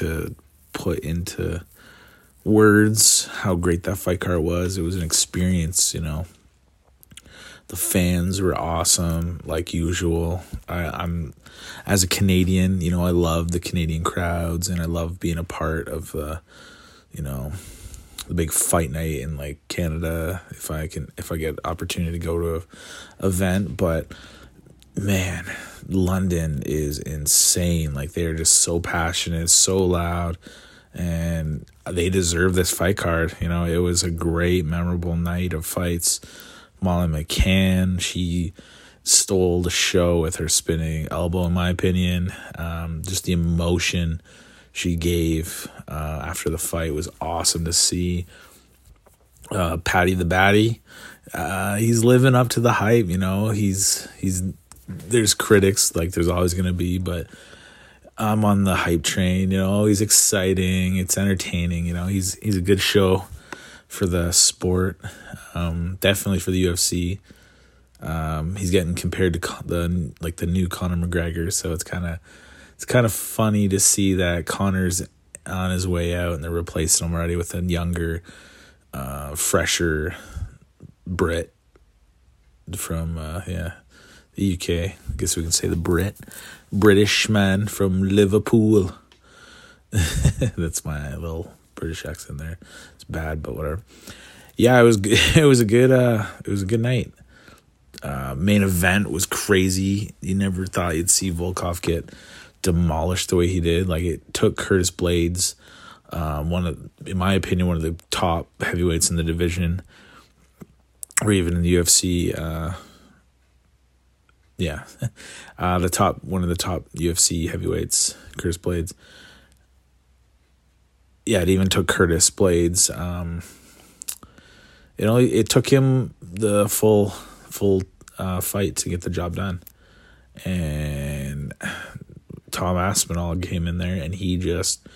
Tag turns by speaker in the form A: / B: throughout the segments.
A: to put into words how great that fight card was. It was an experience, you know. The fans were awesome, like usual. I, I'm, as a Canadian, you know, I love the Canadian crowds, and I love being a part of, uh, you know, the big fight night in like Canada. If I can, if I get opportunity to go to a event, but man, London is insane. Like they're just so passionate, so loud, and they deserve this fight card. You know, it was a great, memorable night of fights. Molly McCann, she stole the show with her spinning elbow, in my opinion. Um, just the emotion she gave uh, after the fight was awesome to see. Uh, Paddy the Baddy, uh, he's living up to the hype. You know, he's he's there's critics like there's always gonna be, but I'm on the hype train. You know, he's exciting. It's entertaining. You know, he's he's a good show for the sport. Um, definitely for the UFC. Um, he's getting compared to the like the new Conor McGregor, so it's kind of it's kind of funny to see that Conor's on his way out and they're replacing him already with a younger, uh, fresher Brit from uh, yeah UK. I guess we can say the Brit, British man from Liverpool. That's my little British accent there. It's bad, but whatever. Yeah, it was it was a good uh it was a good night. Uh, main event was crazy. You never thought you'd see Volkov get demolished the way he did. Like it took Curtis Blaydes, um, one of, in my opinion, one of the top heavyweights in the division, or even in the UFC. Uh, yeah, uh, the top one of the top UFC heavyweights, Curtis Blaydes. Yeah, it even took Curtis Blaydes. Um, it only it took him the full full uh, fight to get the job done, and Tom Aspinall came in there and he just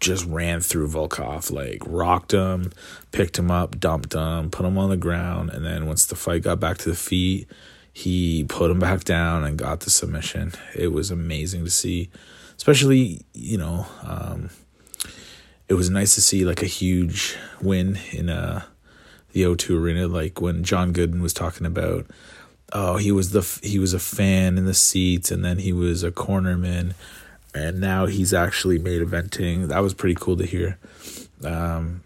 A: just ran through Volkov, like rocked him, picked him up, dumped him, put him on the ground, and then once the fight got back to the feet, he put him back down and got the submission. It was amazing to see, especially you know, um, it was nice to see like a huge win in uh, the O2 arena, like when John Gooden was talking about oh he was the he was a fan in the seats and then he was a cornerman and now he's actually made eventing that was pretty cool to hear. Um,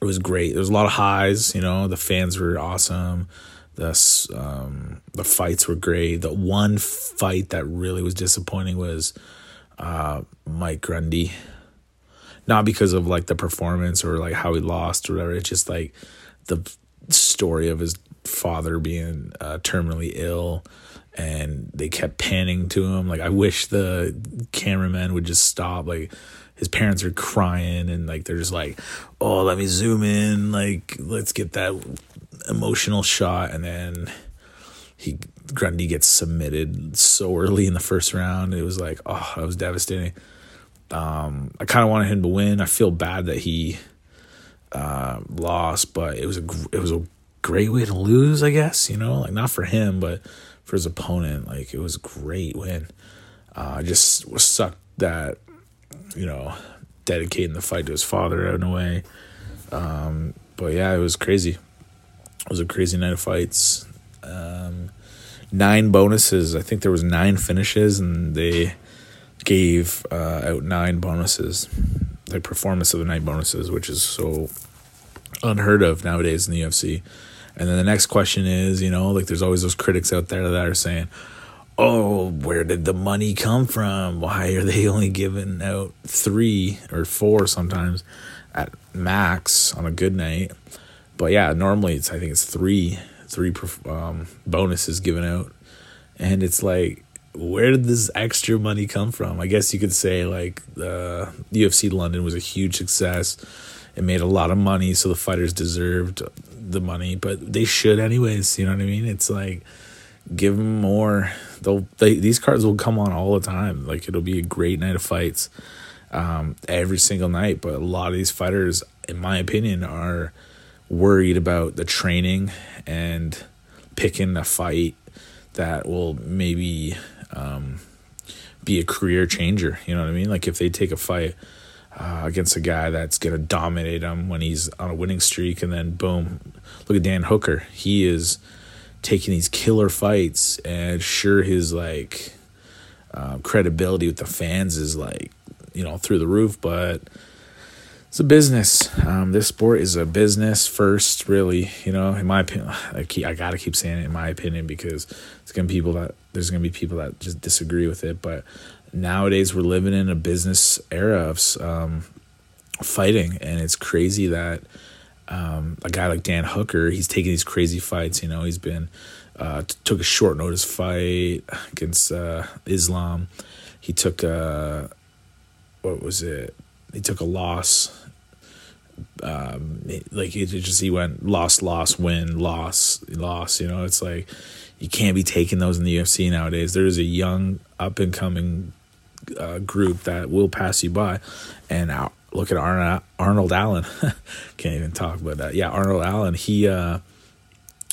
A: it was great. There was a lot of highs you know the fans were awesome the um, the fights were great. The one fight that really was disappointing was uh, Mike Grundy. Not because of like the performance or like how he lost or whatever. It's just like the story of his father being uh, terminally ill and they kept panning to him. Like i wish the cameraman would just stop. Like his parents are crying and like they're just like oh let me zoom in. Like let's get that emotional shot and then he grundy gets submitted so early in the first round it was like oh that was devastating um, i kind of wanted him to win i feel bad that he uh, lost but it was a it was a great way to lose, I guess, you know, like not for him, but for his opponent. Like it was a great win. Uh, just was sucked that, you know, dedicating the fight to his father in a way. Um, but yeah, it was crazy. It was a crazy night of fights. Um, nine bonuses. I think there was nine finishes, and they gave uh, out nine bonuses, like performance of the night bonuses, which is so unheard of nowadays in the UFC. And then the next question is, you know, like there's always those critics out there that are saying, oh, where did the money come from? Why are they only giving out three or four sometimes at max on a good night? But yeah, normally it's I think it's three three um, bonuses given out, and it's like where did this extra money come from? I guess you could say like the UFC London was a huge success. It made a lot of money, so the fighters deserved the money, but they should anyways. You know what I mean? It's like give them more. They'll they, these cards will come on all the time. Like it'll be a great night of fights um, every single night. But a lot of these fighters, in my opinion, are worried about the training and picking a fight that will maybe um, be a career changer. You know what I mean? Like if they take a fight uh, against a guy that's gonna dominate him when he's on a winning streak, and then boom, look at Dan Hooker. He is taking these killer fights, and sure his like uh, credibility with the fans is like you know through the roof, but it's a business. Um, this sport is a business first, really. You know, in my opinion, I, keep, I gotta keep saying it in my opinion because it's gonna be people that there's gonna be people that just disagree with it. But nowadays, we're living in a business era of um, fighting, and it's crazy that um, a guy like Dan Hooker, he's taking these crazy fights. You know, he's been uh, t- took a short notice fight against uh, Islam. He took a what was it? He took a loss um, like it just he went loss, loss, win, loss, loss. You know, it's like you can't be taking those in the UFC nowadays. There is a young up and coming uh, group that will pass you by, and uh, look at Arnold Arnold Allen. can't even talk about that. Yeah, Arnold Allen. He uh,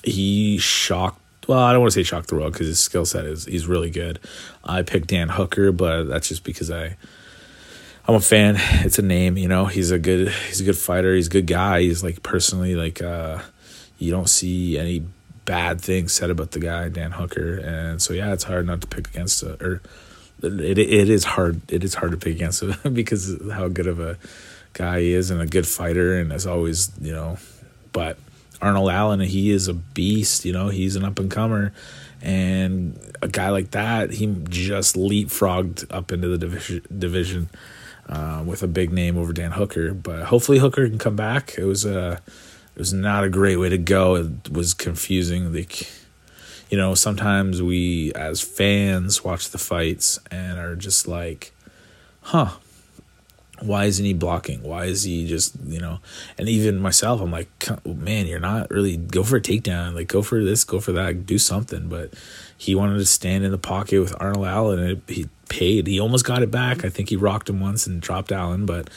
A: he shocked. Well, I don't want to say shocked the world because his skill set is he's really good. I picked Dan Hooker, but that's just because I I'm a fan. It's a name, you know. He's a good he's a good fighter. He's a good guy. He's like personally like uh you don't see any bad things said about the guy Dan Hooker, and so yeah, it's hard not to pick against it. Or it it is hard it is hard to pick against him because how good of a guy he is and a good fighter, and as always, you know. But Arnold Allen, he is a beast. You know, he's an up and comer, and a guy like that, he just leapfrogged up into the division uh, with a big name over Dan Hooker. But hopefully Hooker can come back. It was a it was not a great way to go. It was confusing. Like you know, sometimes we as fans watch the fights and are just like, huh. Why isn't he blocking? Why is he just, you know? And even myself, I'm like, man, you're not really go for a takedown. Like, go for this, go for that, do something. But he wanted to stand in the pocket with Arnold Allen, and it, he paid. He almost got it back. I think he rocked him once and dropped Allen, but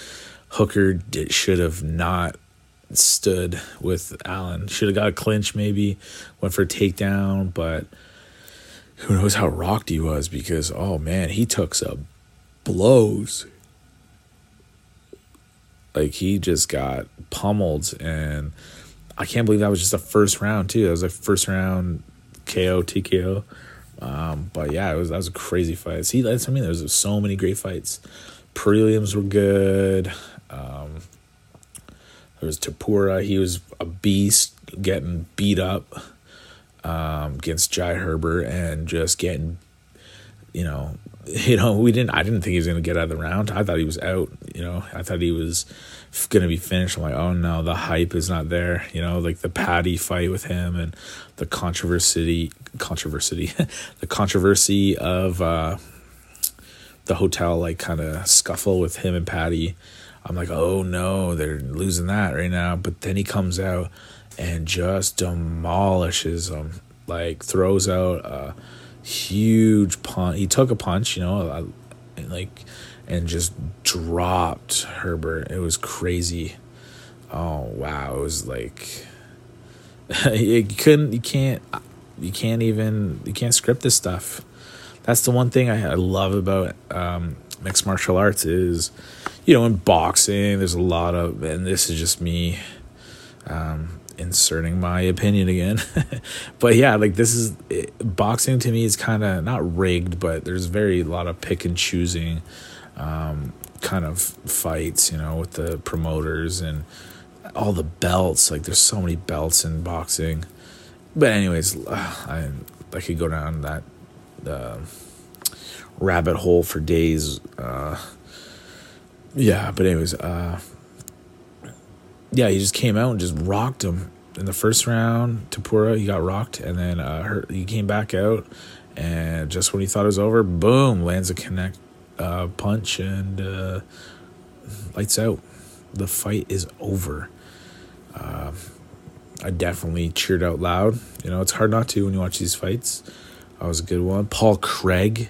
A: Hooker did, should have not stood with Allen. Should have got a clinch, maybe went for a takedown, but who knows how rocked he was because oh man, he took some blows. Like he just got pummeled, and I can't believe that was just the first round too. That was a first round KO TKO. Um, but yeah, it was that was a crazy fight. See, that's I mean, there was so many great fights. Prelims were good. Um, there was Topuria. He was a beast, getting beat up um, against Jai Herbert and just getting, you know, you know, we didn't. I didn't think he was going to get out of the round. I thought he was out. You know, I thought he was to be finished. I'm like, oh no, the hype is not there. You know, like the Paddy fight with him and the controversy, controversy, the controversy of uh, the hotel like kind of scuffle with him and Paddy. I'm like, oh no, they're losing that right now. But then he comes out and just demolishes him, like throws out a huge punch. He took a punch, you know, like and just dropped Herbert. It was crazy. Oh wow, it was like you couldn't, you can't, you can't even, you can't script this stuff. That's the one thing I, love about um, mixed martial arts is, you know, in boxing, there's a lot of, and this is just me um, inserting my opinion again. but yeah, like this is it, boxing to me is kind of not rigged, but there's very a lot of pick and choosing um, kind of fights, you know, with the promoters and all the belts. Like, there's so many belts in boxing. But anyways, I I could go down that uh, rabbit hole for days. Uh, yeah, but anyways, uh, yeah, he just came out and just rocked him in the first round. Topuria, he got rocked, and then uh, he came back out, and just when he thought it was over, boom, lands a connect uh, punch and uh, lights out. The fight is over. Uh, I definitely cheered out loud. You know, it's hard not to when you watch these fights. That was a good one. Paul Craig,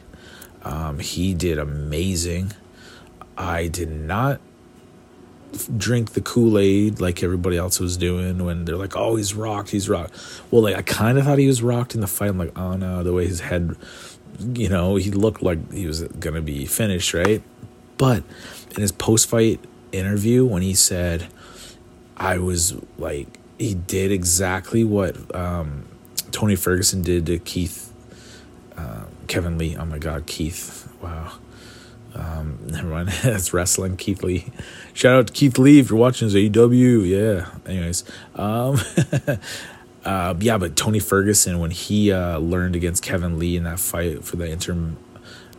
A: um, he did amazing. I did not drink the Kool Aid like everybody else was doing when they're like, "Oh, he's rocked, he's rocked." Well, like I kind of thought he was rocked in the fight. I'm like, "Oh no," the way his head you know, he looked like he was going to be finished, right? But in his post fight interview, when he said, I was like, he did exactly what um, Tony Ferguson did to Keith, uh, Kevin Lee. Oh my God, Keith. Wow. Um, never mind. That's wrestling. Keith Lee. Shout out to Keith Lee if you're watching this AEW. Yeah. Anyways. Um, uh, yeah, but Tony Ferguson, when he uh, learned against Kevin Lee in that fight for the interim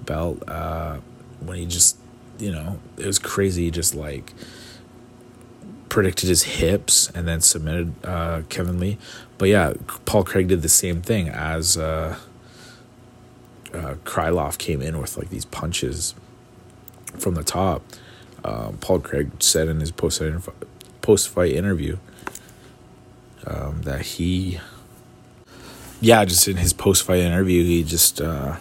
A: belt, uh, when he just, you know, it was crazy. Just like predicted his hips and then submitted uh, Kevin Lee. But yeah, Paul Craig did the same thing as uh, uh, Krylov came in with like these punches from the top. Um, Paul Craig said in his post post fight interview um, that he, yeah, just in his post fight interview, he just uh,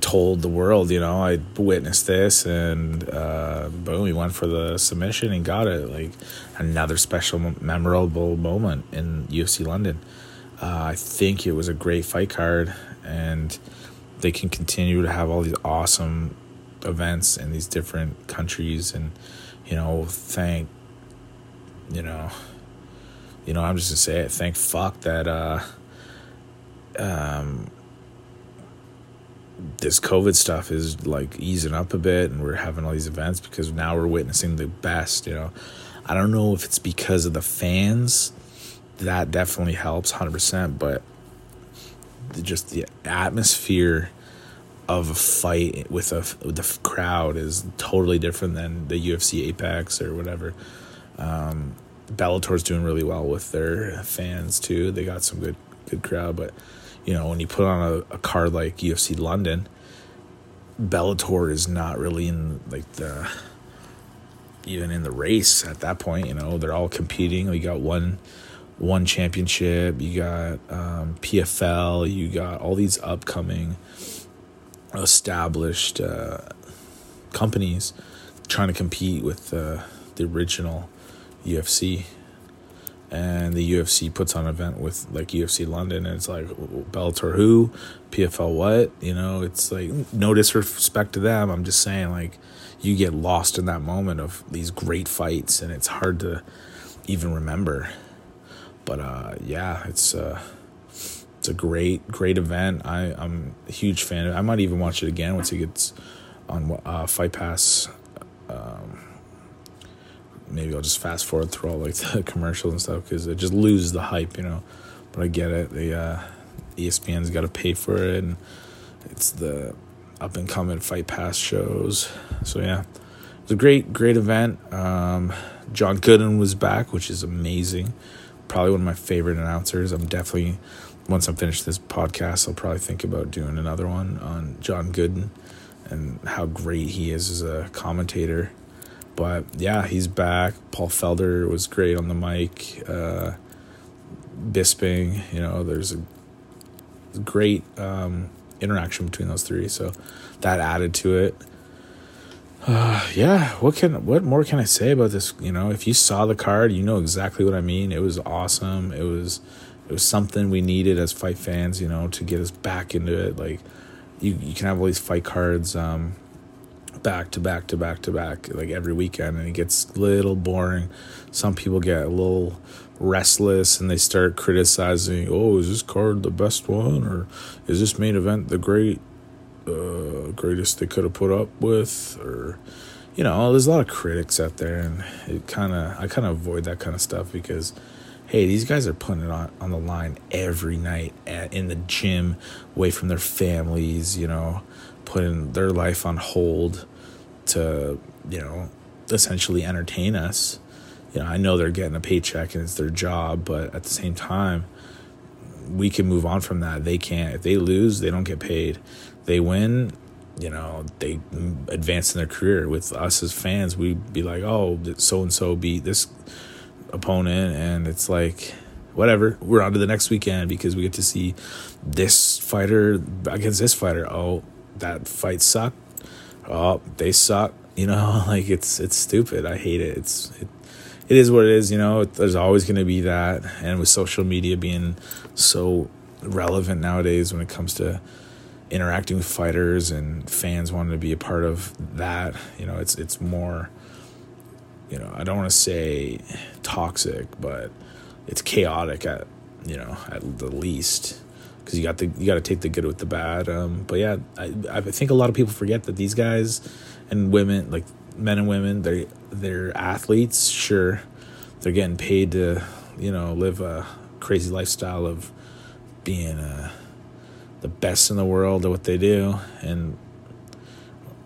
A: told the world, you know, I witnessed this, and uh, boom, he went for the submission and got it. Like another special, memorable moment in UFC London. Uh, I think it was a great fight card, and they can continue to have all these awesome events in these different countries, and you know, thank, you know, you know, I'm just gonna say it. Thank fuck that. Uh, um, this COVID stuff is like easing up a bit and we're having all these events because now we're witnessing the best, you know. I don't know if it's because of the fans. That definitely helps 100%, but just the atmosphere of a fight with a with the crowd is totally different than the UFC Apex or whatever. Um, Bellator's doing really well with their fans too. They got some good good crowd, but you know, when you put on a, a card like UFC London, Bellator is not really in like the even in the race at that point. You know, they're all competing. We got one one championship. You got um, PFL. You got all these upcoming established uh, companies trying to compete with uh, the original UFC and the UFC puts on an event with like UFC London, and it's like Bellator who, PFL what, you know, it's like no disrespect to them. I'm just saying like you get lost in that moment of these great fights, and it's hard to even remember. But uh, yeah, it's uh, it's a great great event. I I'm a huge fan. of it. I might even watch it again once it gets on uh, Fight Pass. Um, maybe I'll just fast forward through all like the commercials and stuff because it just loses the hype, you know. But I get it. The uh, ESPN's got to pay for it, and it's the up and coming Fight Pass shows. So yeah, it's a great great event. Um, John Gooden was back, which is amazing. Probably one of my favorite announcers. I'm definitely once I'm finished this podcast, I'll probably think about doing another one on John Gooden and how great he is as a commentator but yeah, he's back. Paul Felder was great on the mic. Uh, Bisping, you know, there's a great um, interaction between those three. So that added to it. Uh, yeah, what can what more can I say about this? You know, if you saw the card, you know exactly what I mean. It was awesome. It was it was something we needed as fight fans, you know, to get us back into it. Like you you can have all these fight cards. Um, back to back to back to back like every weekend and it gets a little boring. Some people get a little restless and they start criticizing oh is this card the best one or is this main event the great uh, greatest they could have put up with? Or you know there's a lot of critics out there and it kind of i kind of avoid that kind of stuff because hey these guys are putting it on, on the line every night at, in the gym away from their families you know putting their life on hold to, you know, essentially entertain us. You know, I know they're getting a paycheck and it's their job, but at the same time, we can move on from that. They can't. If they lose, they don't get paid. They win, you know, they advance in their career. With us as fans, we'd be like, oh, so and so beat this opponent, and it's like, whatever. We're on to the next weekend because we get to see this fighter against this fighter. Oh, that fight sucked oh, they suck. You know, like it's it's stupid. I hate it. It's it, it is what it is. You know, there's always going to be that, and with social media being so relevant nowadays when it comes to interacting with fighters and fans wanting to be a part of that. You know, it's it's more. You know, I don't want to say toxic, but it's chaotic at you know at the least because you got the you got to take the good with the bad. Um, but yeah, I I think a lot of people forget that these guys and women, like men and women, they they're athletes. Sure, they're getting paid to you know live a crazy lifestyle of being uh, the best in the world at what they do, and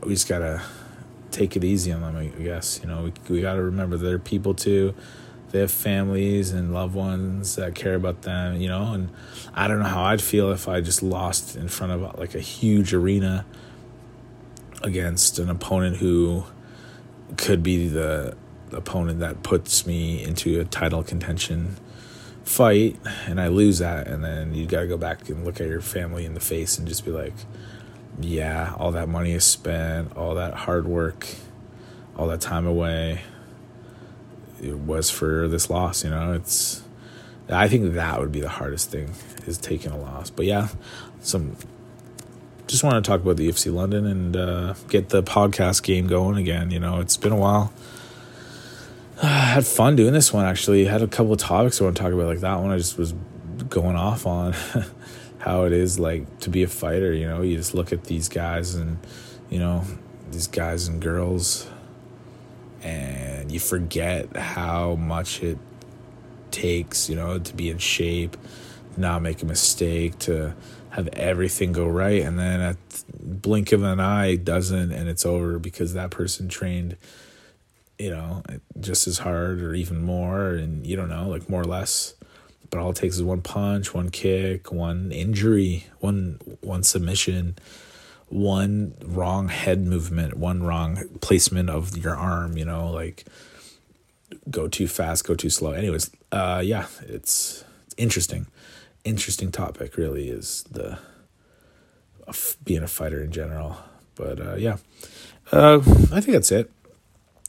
A: we just gotta take it easy on them. I guess you know we we gotta remember they're people too. They have families and loved ones that care about them, you know. And I don't know how I'd feel if I just lost in front of like a huge arena against an opponent who could be the opponent that puts me into a title contention fight and I lose that and then you got to go back and look at your family in the face and just be like yeah all that money is spent all that hard work all that time away it was for this loss you know it's I think that would be the hardest thing is taking a loss but yeah some just want to talk about the UFC London and uh, get the podcast game going again you know it's been a while I had fun doing this one actually. had a couple of topics I want to talk about. Like that one, I just was going off on how it is like to be a fighter. You know, you just look at these guys and you know these guys and girls, and you forget how much it takes. You know, to be in shape, not make a mistake, to have everything go right, and then at blink of an eye doesn't, and it's over because that person trained you know, just as hard or even more, and you don't know, like more or less. But all it takes is one punch, one kick, one injury, one one submission, one wrong head movement, one wrong placement of your arm. You know, like go too fast, go too slow. Anyways, uh, yeah, it's, interesting. Interesting topic, really, is the being a fighter in general. But uh, yeah, uh, I think that's it.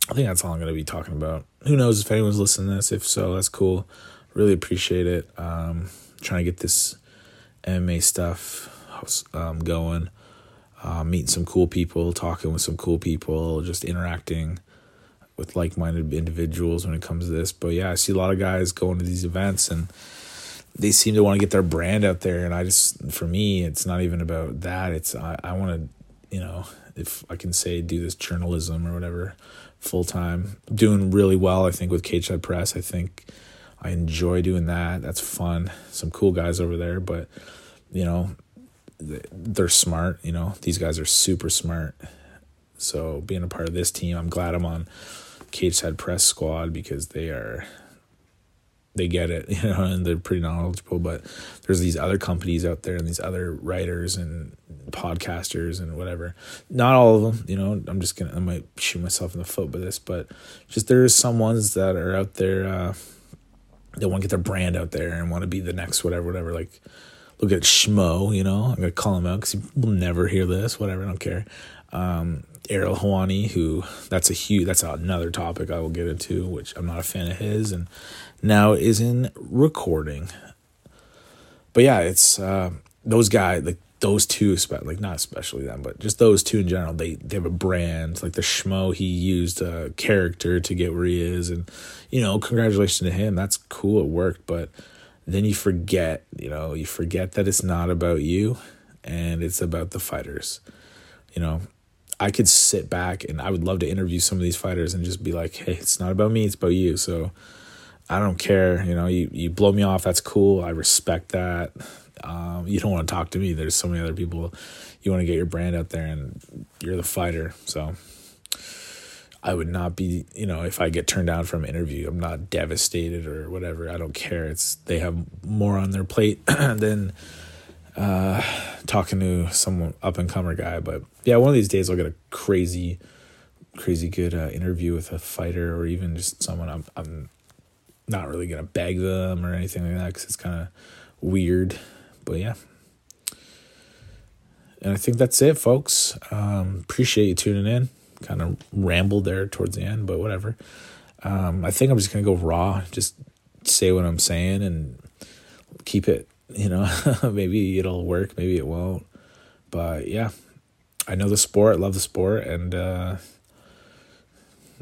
A: I think that's all I'm going to be talking about. Who knows if anyone's listening to this? If so, that's cool. Really appreciate it. Um, trying to get this MMA stuff um, going, uh, meeting some cool people, talking with some cool people, just interacting with like minded individuals when it comes to this. But yeah, I see a lot of guys going to these events and they seem to want to get their brand out there. And I just, for me, it's not even about that. It's, I, I want to, you know, if I can say do this journalism or whatever full time. Doing really well, I think, with Cage Press. I think I enjoy doing that. That's fun. Some cool guys over there, but you know, they're smart. You know, these guys are super smart. So being a part of this team, I'm glad I'm on Cage Side Press squad because they are they get it, you know, and they're pretty knowledgeable. But there's these other companies out there and these other writers and podcasters and whatever. Not all of them, you know. I'm just gonna I might shoot myself in the foot with this, but just there's some ones that are out there uh, that want to get their brand out there and want to be the next whatever, whatever. Like look at Schmo, you know. I'm gonna call him out because he will never hear this. Whatever, I don't care. Um, Ariel Helwani, who that's a huge that's another topic I will get into, which I'm not a fan of his, and now is in recording. But yeah, it's uh, those guys like those two, like not especially them, but just those two in general. They they have a brand. Like the schmo, he used a character to get where he is, and you know, congratulations to him. That's cool. It worked, but then you forget. You know, you forget that it's not about you, and it's about the fighters. You know, I could sit back and I would love to interview some of these fighters and just be like, hey, it's not about me, it's about you. So I don't care. You know, you, you blow me off, that's cool. I respect that. Um, you don't want to talk to me. There's so many other people. You want to get your brand out there and you're the fighter. So I would not be, you know, if I get turned down from an interview, I'm not devastated or whatever. I don't care. It's they have more on their plate than uh, talking to some up and comer guy. But yeah, one of these days I'll get a crazy, crazy good uh, interview with a fighter or even just someone I'm I'm not really gonna beg them or anything like that because it's kind of weird. But yeah. And I think that's it, folks. Um, appreciate you tuning in. Kind of rambled there towards the end, but whatever. Um, I think I'm just gonna go raw, just say what I'm saying and keep it you know maybe it'll work maybe it won't but yeah, I know the sport, love the sport, and uh,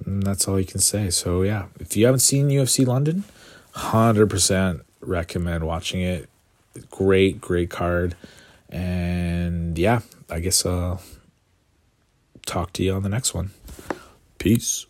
A: that's all you can say. So yeah, if you haven't seen UFC London, hundred percent recommend watching it. Great, great card, and yeah, I guess I'll talk to you on the next one. Peace.